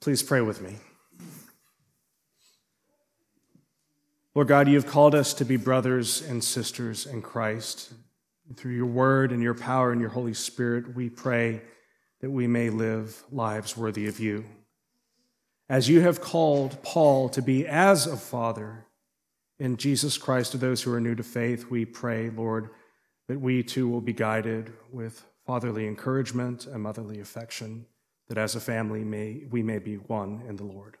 Please pray with me. Lord God, you have called us to be brothers and sisters in Christ. Through your word and your power and your Holy Spirit, we pray that we may live lives worthy of you. As you have called Paul to be as a father in Jesus Christ to those who are new to faith, we pray, Lord, that we too will be guided with fatherly encouragement and motherly affection, that as a family may, we may be one in the Lord.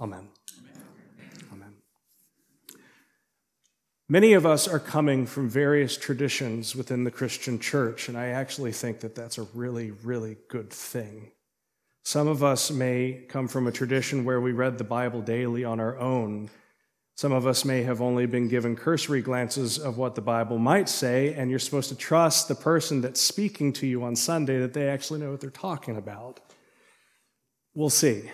Amen. Amen. Amen. Many of us are coming from various traditions within the Christian church, and I actually think that that's a really, really good thing. Some of us may come from a tradition where we read the Bible daily on our own. Some of us may have only been given cursory glances of what the Bible might say, and you're supposed to trust the person that's speaking to you on Sunday that they actually know what they're talking about. We'll see.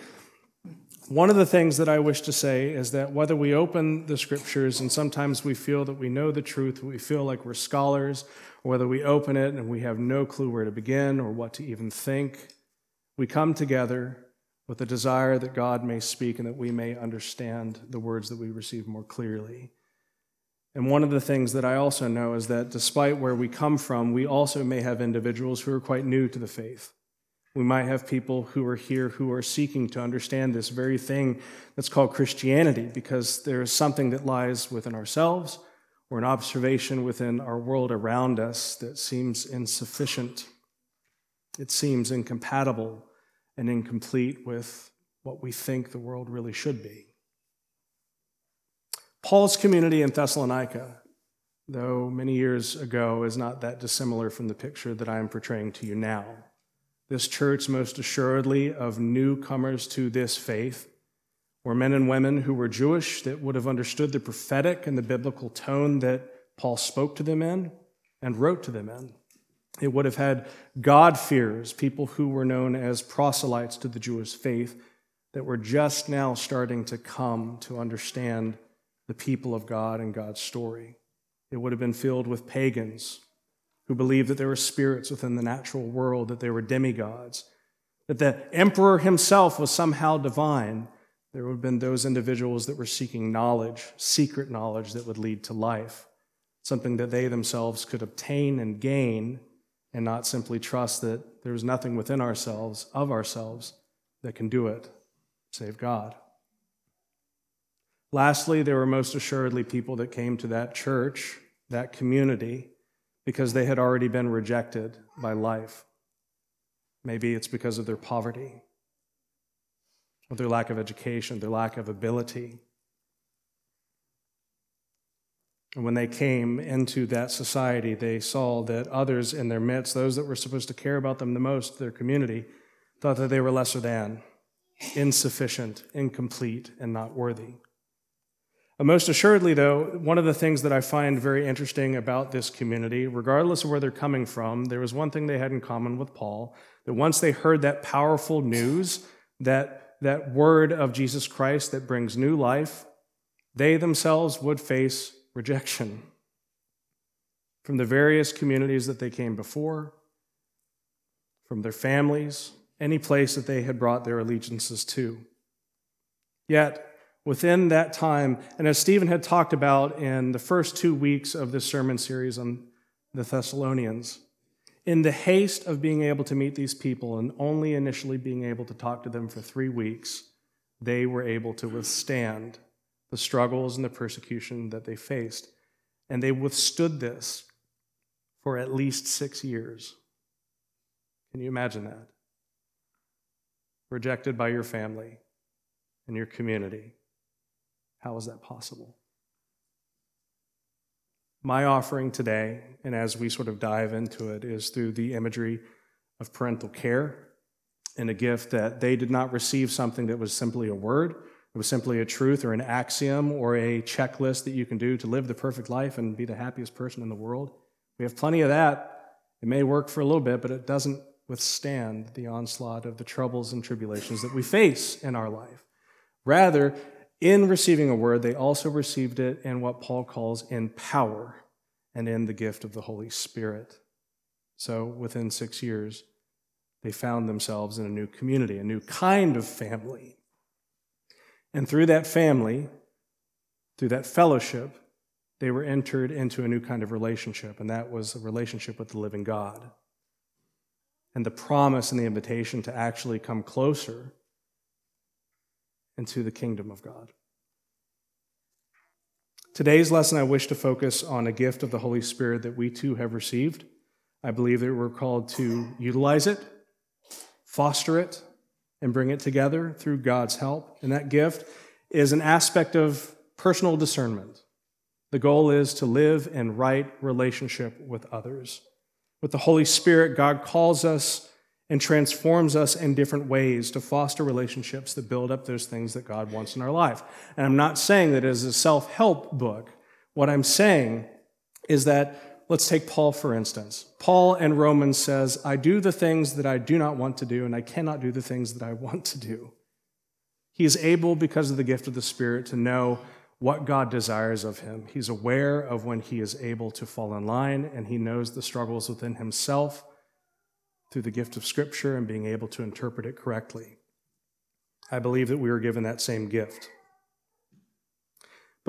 One of the things that I wish to say is that whether we open the scriptures and sometimes we feel that we know the truth, we feel like we're scholars, or whether we open it and we have no clue where to begin or what to even think, we come together with the desire that God may speak and that we may understand the words that we receive more clearly. And one of the things that I also know is that despite where we come from, we also may have individuals who are quite new to the faith. We might have people who are here who are seeking to understand this very thing that's called Christianity because there is something that lies within ourselves or an observation within our world around us that seems insufficient. It seems incompatible and incomplete with what we think the world really should be. Paul's community in Thessalonica, though many years ago, is not that dissimilar from the picture that I am portraying to you now. This church, most assuredly, of newcomers to this faith, were men and women who were Jewish that would have understood the prophetic and the biblical tone that Paul spoke to them in and wrote to them in. It would have had God-fearers, people who were known as proselytes to the Jewish faith, that were just now starting to come to understand the people of God and God's story. It would have been filled with pagans who believed that there were spirits within the natural world, that they were demigods, that the emperor himself was somehow divine. There would have been those individuals that were seeking knowledge, secret knowledge that would lead to life, something that they themselves could obtain and gain and not simply trust that there is nothing within ourselves, of ourselves, that can do it, save God. Lastly, there were most assuredly people that came to that church, that community, because they had already been rejected by life. Maybe it's because of their poverty, or their lack of education, their lack of ability, and when they came into that society, they saw that others in their midst, those that were supposed to care about them the most, their community, thought that they were lesser than, insufficient, incomplete, and not worthy. But most assuredly, though, one of the things that I find very interesting about this community, regardless of where they're coming from, there was one thing they had in common with Paul that once they heard that powerful news, that, that word of Jesus Christ that brings new life, they themselves would face rejection from the various communities that they came before, from their families, any place that they had brought their allegiances to. Yet, within that time, and as Stephen had talked about in the first two weeks of this sermon series on the Thessalonians, in the haste of being able to meet these people and only initially being able to talk to them for three weeks, they were able to withstand the struggles and the persecution that they faced. And they withstood this for at least six years. Can you imagine that? Rejected by your family and your community. How is that possible? My offering today, and as we sort of dive into it, is through the imagery of parental care and a gift that they did not receive something that was simply a word it was simply a truth or an axiom or a checklist that you can do to live the perfect life and be the happiest person in the world. We have plenty of that. It may work for a little bit, but it doesn't withstand the onslaught of the troubles and tribulations that we face in our life. Rather, in receiving a word, they also received it in what Paul calls in power and in the gift of the Holy Spirit. So within six years, they found themselves in a new community, a new kind of family. And through that family, through that fellowship, they were entered into a new kind of relationship, and that was a relationship with the living God. And the promise and the invitation to actually come closer into the kingdom of God. Today's lesson, I wish to focus on a gift of the Holy Spirit that we too have received. I believe that we're called to utilize it, foster it, and bring it together through God's help. And that gift is an aspect of personal discernment. The goal is to live in right relationship with others. With the Holy Spirit, God calls us and transforms us in different ways to foster relationships that build up those things that God wants in our life. And I'm not saying that it is a self help book. What I'm saying is that, let's take Paul for instance. Paul in Romans says, I do the things that I do not want to do, and I cannot do the things that I want to do. He is able, because of the gift of the Spirit, to know what God desires of him. He's aware of when he is able to fall in line, and he knows the struggles within himself through the gift of Scripture and being able to interpret it correctly. I believe that we are given that same gift.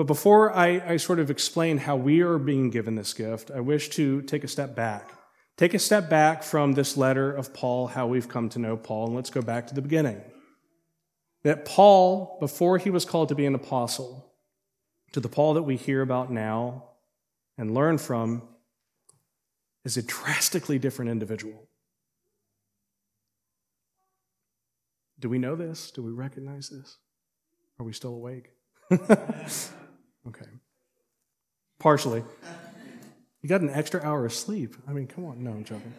But before I, I, sort of explain how we are being given this gift, I wish to take a step back. Take a step back from this letter of Paul, how we've come to know Paul, and let's go back to the beginning. That Paul, before he was called to be an apostle, to the Paul that we hear about now and learn from is a drastically different individual. Do we know this? Do we recognize this? Are we still awake? okay. Partially. You got an extra hour of sleep. I mean, come on. No, I'm joking.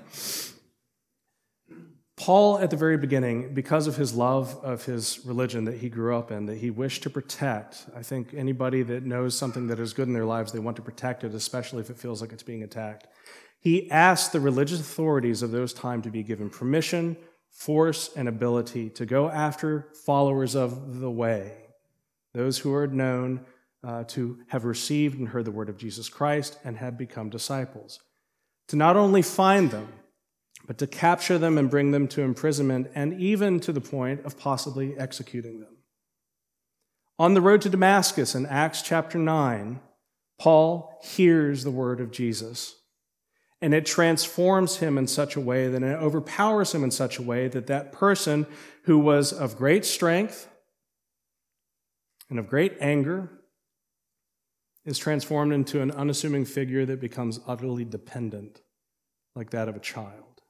Paul, at the very beginning, because of his love of his religion that he grew up in, that he wished to protect, I think anybody that knows something that is good in their lives, they want to protect it, especially if it feels like it's being attacked. He asked the religious authorities of those times to be given permission, force, and ability to go after followers of the way, those who are known uh, to have received and heard the word of Jesus Christ and have become disciples. To not only find them, but to capture them and bring them to imprisonment, and even to the point of possibly executing them. On the road to Damascus in Acts chapter 9, Paul hears the word of Jesus, and it transforms him in such a way that it overpowers him in such a way that that person who was of great strength and of great anger is transformed into an unassuming figure that becomes utterly dependent, like that of a child.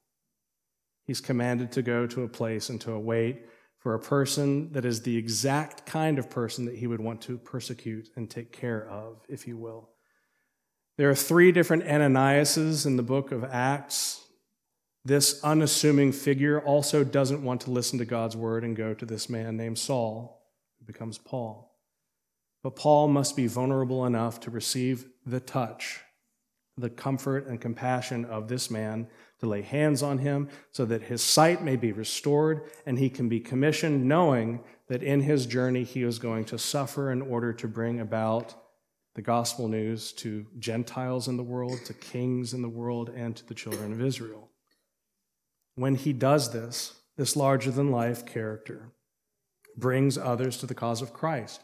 He's commanded to go to a place and to await for a person that is the exact kind of person that he would want to persecute and take care of, if you will. There are three different Ananiases in the book of Acts. This unassuming figure also doesn't want to listen to God's word and go to this man named Saul, who becomes Paul. But Paul must be vulnerable enough to receive the touch, the comfort and compassion of this man to lay hands on him so that his sight may be restored and he can be commissioned, knowing that in his journey he is going to suffer in order to bring about the gospel news to Gentiles in the world, to kings in the world, and to the children of Israel. When he does this, this larger than life character brings others to the cause of Christ.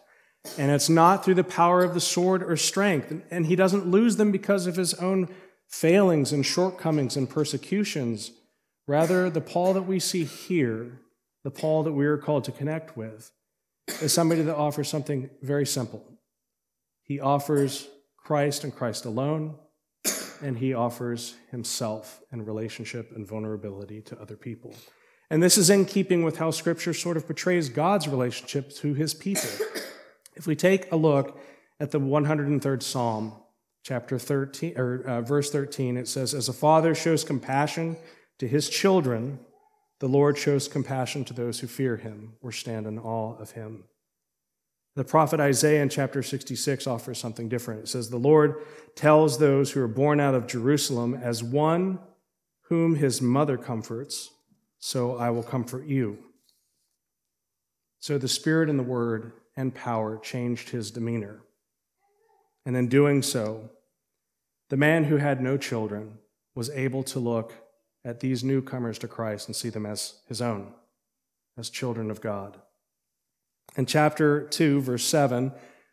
And it's not through the power of the sword or strength. And he doesn't lose them because of his own failings and shortcomings and persecutions. Rather, the Paul that we see here, the Paul that we are called to connect with, is somebody that offers something very simple. He offers Christ and Christ alone, and he offers himself in relationship and vulnerability to other people. And this is in keeping with how Scripture sort of portrays God's relationship to his people. If we take a look at the 103rd Psalm, chapter 13 or uh, verse 13 it says as a father shows compassion to his children the lord shows compassion to those who fear him or stand in awe of him. The prophet isaiah in chapter 66 offers something different. It says the lord tells those who are born out of jerusalem as one whom his mother comforts so i will comfort you so the spirit and the word and power changed his demeanor and in doing so, the man who had no children was able to look at these newcomers to Christ and see them as his own, as children of God. In chapter 2, verse 7,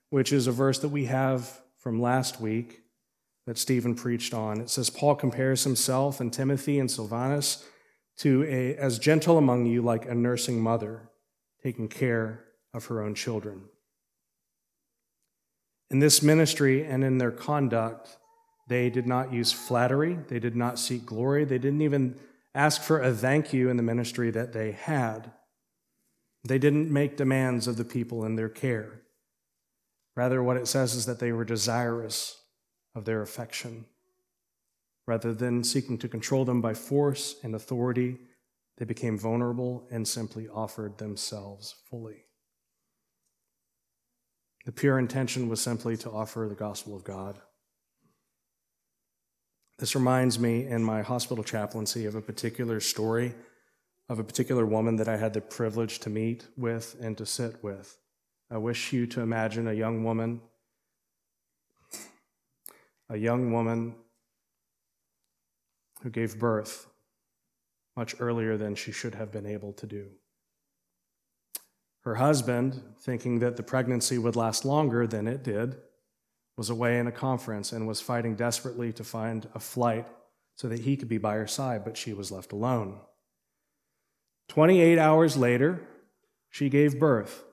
which is a verse that we have from last week that Stephen preached on, it says, Paul compares himself and Timothy and Silvanus to a, as gentle among you like a nursing mother, taking care of her own children. In this ministry and in their conduct, they did not use flattery, they did not seek glory, they didn't even ask for a thank you in the ministry that they had. They didn't make demands of the people in their care. Rather, what it says is that they were desirous of their affection. Rather than seeking to control them by force and authority, they became vulnerable and simply offered themselves fully. The pure intention was simply to offer the gospel of God. This reminds me in my hospital chaplaincy of a particular story of a particular woman that I had the privilege to meet with and to sit with. I wish you to imagine a young woman, a young woman who gave birth much earlier than she should have been able to do. Her husband, thinking that the pregnancy would last longer than it did, was away in a conference and was fighting desperately to find a flight so that he could be by her side, but she was left alone. 28 hours later, she gave birth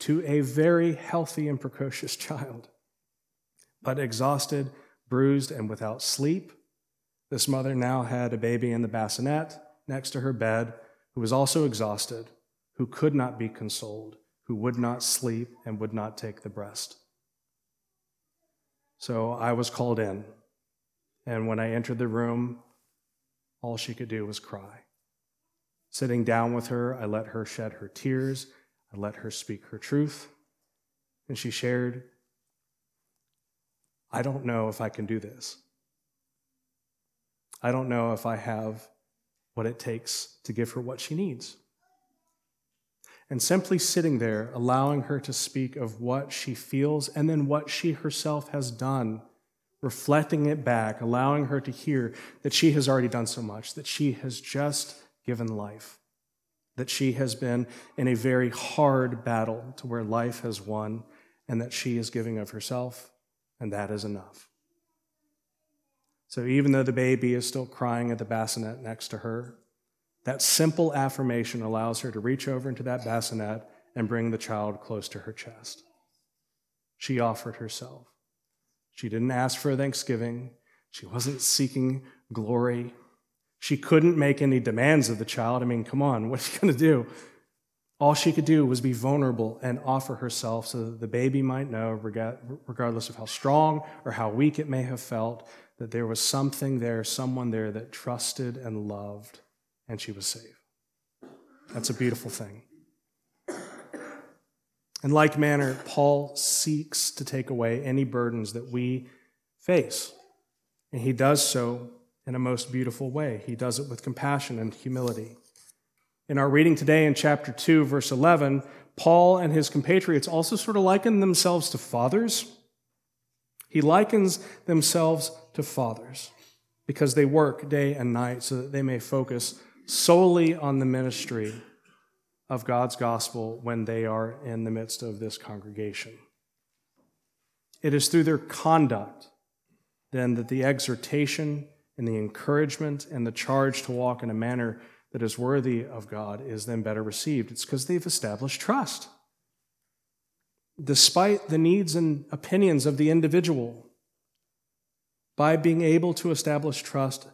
to a very healthy and precocious child. But exhausted, bruised, and without sleep, this mother now had a baby in the bassinet next to her bed who was also exhausted, who could not be consoled, who would not sleep, and would not take the breast. So I was called in. And when I entered the room, all she could do was cry. Sitting down with her, I let her shed her tears. I let her speak her truth. And she shared, I don't know if I can do this. I don't know if I have what it takes to give her what she needs and simply sitting there, allowing her to speak of what she feels and then what she herself has done, reflecting it back, allowing her to hear that she has already done so much, that she has just given life, that she has been in a very hard battle to where life has won, and that she is giving of herself, and that is enough. So even though the baby is still crying at the bassinet next to her, that simple affirmation allows her to reach over into that bassinet and bring the child close to her chest. She offered herself. She didn't ask for a thanksgiving. She wasn't seeking glory. She couldn't make any demands of the child. I mean, come on, what's she going to do? All she could do was be vulnerable and offer herself so that the baby might know, regardless of how strong or how weak it may have felt, that there was something there, someone there that trusted and loved and she was saved. That's a beautiful thing. In like manner, Paul seeks to take away any burdens that we face. And he does so in a most beautiful way. He does it with compassion and humility. In our reading today in chapter 2, verse 11, Paul and his compatriots also sort of liken themselves to fathers. He likens themselves to fathers because they work day and night so that they may focus solely on the ministry of God's gospel when they are in the midst of this congregation. It is through their conduct, then, that the exhortation and the encouragement and the charge to walk in a manner that is worthy of God is then better received. It's because they've established trust. Despite the needs and opinions of the individual, by being able to establish trust,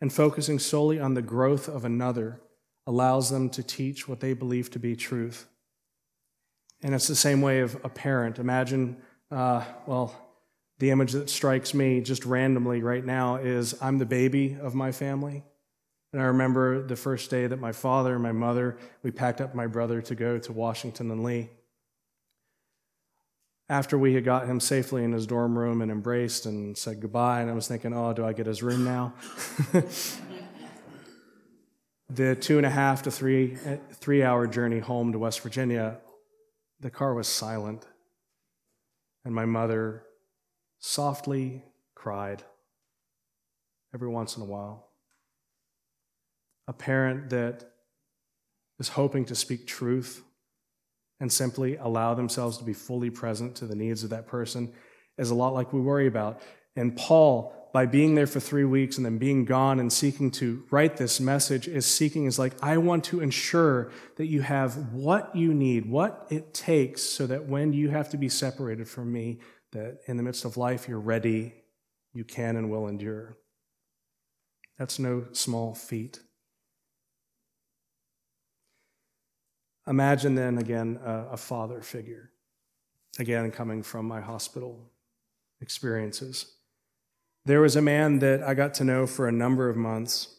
and focusing solely on the growth of another allows them to teach what they believe to be truth. And it's the same way of a parent. Imagine, uh, well, the image that strikes me just randomly right now is I'm the baby of my family. And I remember the first day that my father and my mother, we packed up my brother to go to Washington and Lee after we had got him safely in his dorm room and embraced and said goodbye, and I was thinking, oh, do I get his room now? the two and a half to three, three hour journey home to West Virginia, the car was silent. And my mother softly cried every once in a while. a parent that is hoping to speak truth and simply allow themselves to be fully present to the needs of that person is a lot like we worry about. And Paul, by being there for three weeks and then being gone and seeking to write this message, is seeking, is like, I want to ensure that you have what you need, what it takes, so that when you have to be separated from me, that in the midst of life, you're ready, you can and will endure. That's no small feat. Imagine then again a, a father figure, again coming from my hospital experiences. There was a man that I got to know for a number of months,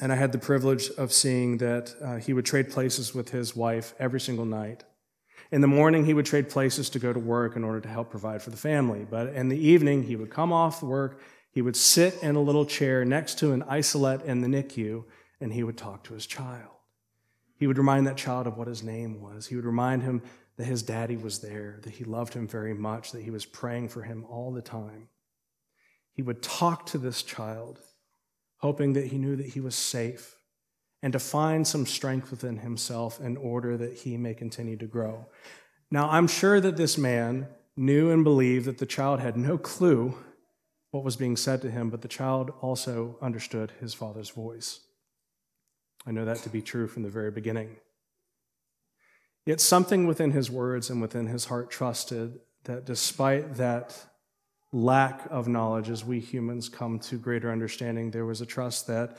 and I had the privilege of seeing that uh, he would trade places with his wife every single night. In the morning, he would trade places to go to work in order to help provide for the family. But in the evening, he would come off work, he would sit in a little chair next to an isolette in the NICU, and he would talk to his child. He would remind that child of what his name was. He would remind him that his daddy was there, that he loved him very much, that he was praying for him all the time. He would talk to this child, hoping that he knew that he was safe and to find some strength within himself in order that he may continue to grow. Now, I'm sure that this man knew and believed that the child had no clue what was being said to him, but the child also understood his father's voice. I know that to be true from the very beginning. Yet something within his words and within his heart trusted that despite that lack of knowledge, as we humans come to greater understanding, there was a trust that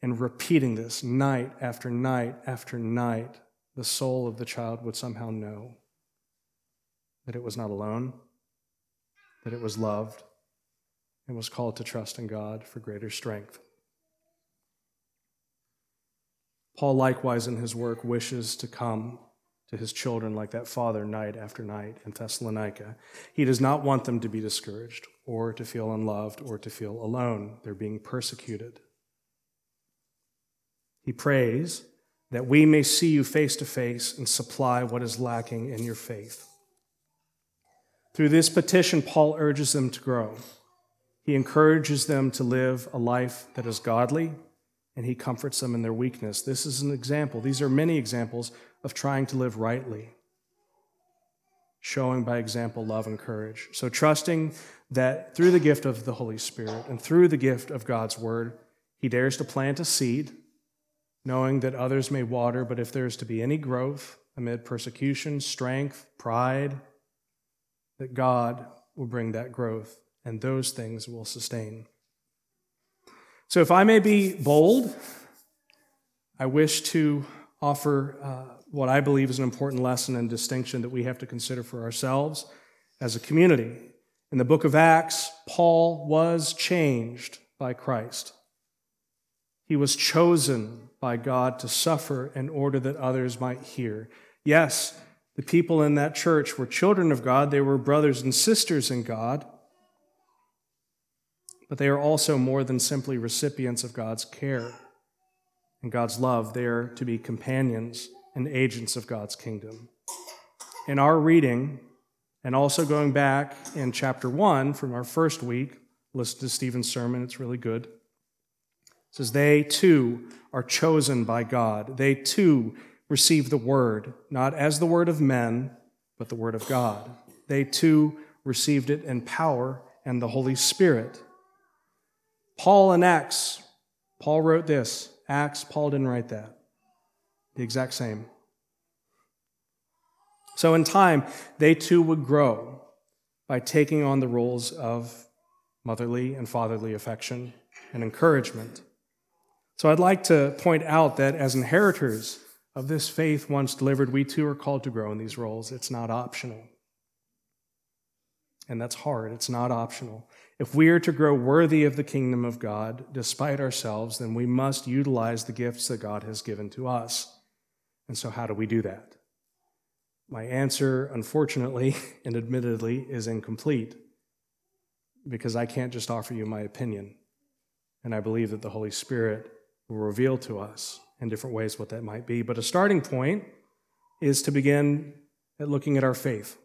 in repeating this night after night after night, the soul of the child would somehow know that it was not alone, that it was loved, and was called to trust in God for greater strength. Paul, likewise, in his work, wishes to come to his children like that father night after night in Thessalonica. He does not want them to be discouraged or to feel unloved or to feel alone. They're being persecuted. He prays that we may see you face to face and supply what is lacking in your faith. Through this petition, Paul urges them to grow. He encourages them to live a life that is godly and he comforts them in their weakness. This is an example. These are many examples of trying to live rightly, showing by example love and courage. So, trusting that through the gift of the Holy Spirit and through the gift of God's word, he dares to plant a seed, knowing that others may water, but if there is to be any growth amid persecution, strength, pride, that God will bring that growth, and those things will sustain. So, if I may be bold, I wish to offer uh, what I believe is an important lesson and distinction that we have to consider for ourselves as a community. In the book of Acts, Paul was changed by Christ. He was chosen by God to suffer in order that others might hear. Yes, the people in that church were children of God, they were brothers and sisters in God but they are also more than simply recipients of God's care and God's love. They are to be companions and agents of God's kingdom. In our reading, and also going back in chapter 1 from our first week, listen to Stephen's sermon, it's really good. It says, They too are chosen by God. They too receive the word, not as the word of men, but the word of God. They too received it in power and the Holy Spirit. Paul in Acts, Paul wrote this. Acts, Paul didn't write that. The exact same. So in time, they too would grow by taking on the roles of motherly and fatherly affection and encouragement. So I'd like to point out that as inheritors of this faith once delivered, we too are called to grow in these roles. It's not optional. And that's hard. It's not optional. If we are to grow worthy of the kingdom of God despite ourselves, then we must utilize the gifts that God has given to us. And so, how do we do that? My answer, unfortunately and admittedly, is incomplete because I can't just offer you my opinion. And I believe that the Holy Spirit will reveal to us in different ways what that might be. But a starting point is to begin at looking at our faith.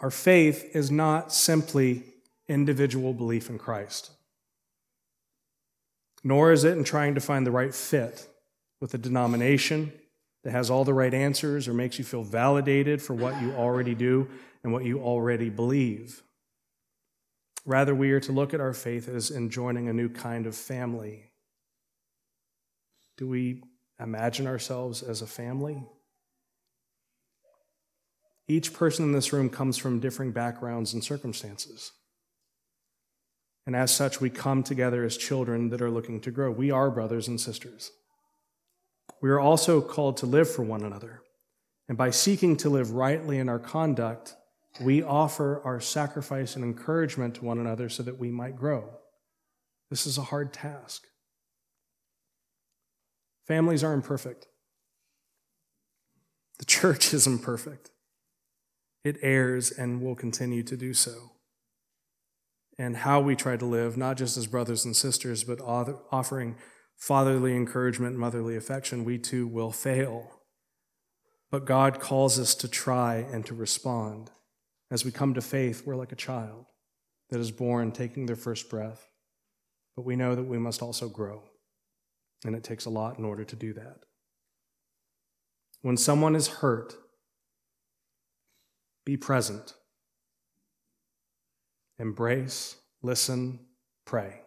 Our faith is not simply individual belief in Christ. nor is it in trying to find the right fit with a denomination that has all the right answers or makes you feel validated for what you already do and what you already believe. Rather, we are to look at our faith as in joining a new kind of family. Do we imagine ourselves as a family? Each person in this room comes from differing backgrounds and circumstances. And as such, we come together as children that are looking to grow. We are brothers and sisters. We are also called to live for one another. And by seeking to live rightly in our conduct, we offer our sacrifice and encouragement to one another so that we might grow. This is a hard task. Families are imperfect. The church is imperfect. It errs and will continue to do so. And how we try to live, not just as brothers and sisters, but offering fatherly encouragement, motherly affection, we too will fail. But God calls us to try and to respond. As we come to faith, we're like a child that is born taking their first breath. But we know that we must also grow. And it takes a lot in order to do that. When someone is hurt, be present. Embrace, listen, pray.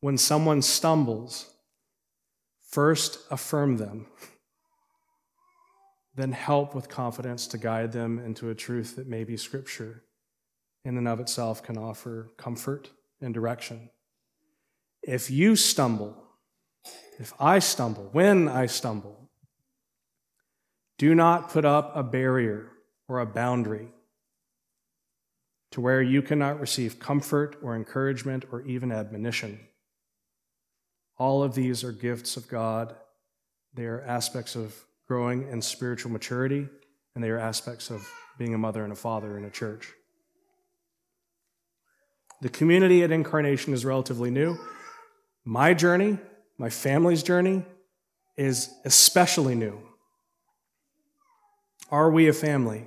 When someone stumbles, first affirm them, then help with confidence to guide them into a truth that maybe Scripture, in and of itself, can offer comfort and direction. If you stumble, if I stumble, when I stumble, do not put up a barrier or a boundary to where you cannot receive comfort or encouragement or even admonition. All of these are gifts of God. They are aspects of growing in spiritual maturity, and they are aspects of being a mother and a father in a church. The community at Incarnation is relatively new. My journey, my family's journey, is especially new. Are we a family?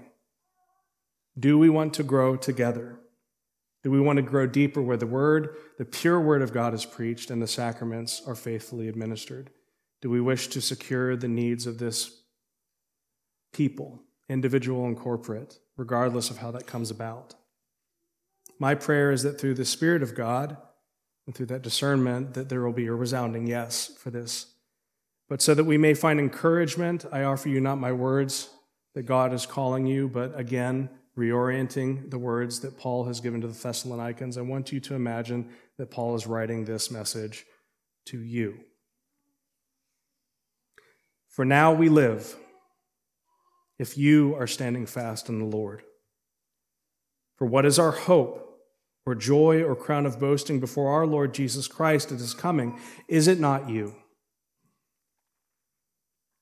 Do we want to grow together? Do we want to grow deeper where the word, the pure word of God is preached and the sacraments are faithfully administered? Do we wish to secure the needs of this people, individual and corporate, regardless of how that comes about? My prayer is that through the Spirit of God and through that discernment, that there will be a resounding yes for this. But so that we may find encouragement, I offer you not my words that God is calling you, but again, reorienting the words that Paul has given to the Thessalonians. I want you to imagine that Paul is writing this message to you. For now we live if you are standing fast in the Lord. For what is our hope? or joy or crown of boasting before our Lord Jesus Christ at his coming, is it not you?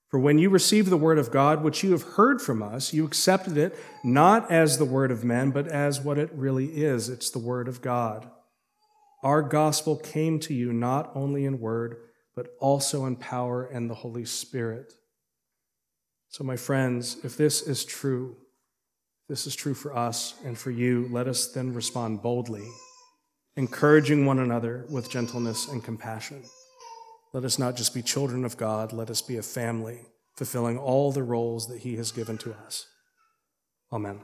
For when you received the word of God, which you have heard from us, you accepted it not as the word of men, but as what it really is it's the word of God. Our gospel came to you not only in word, but also in power and the Holy Spirit. So, my friends, if this is true, this is true for us and for you. Let us then respond boldly, encouraging one another with gentleness and compassion. Let us not just be children of God, let us be a family, fulfilling all the roles that He has given to us. Amen.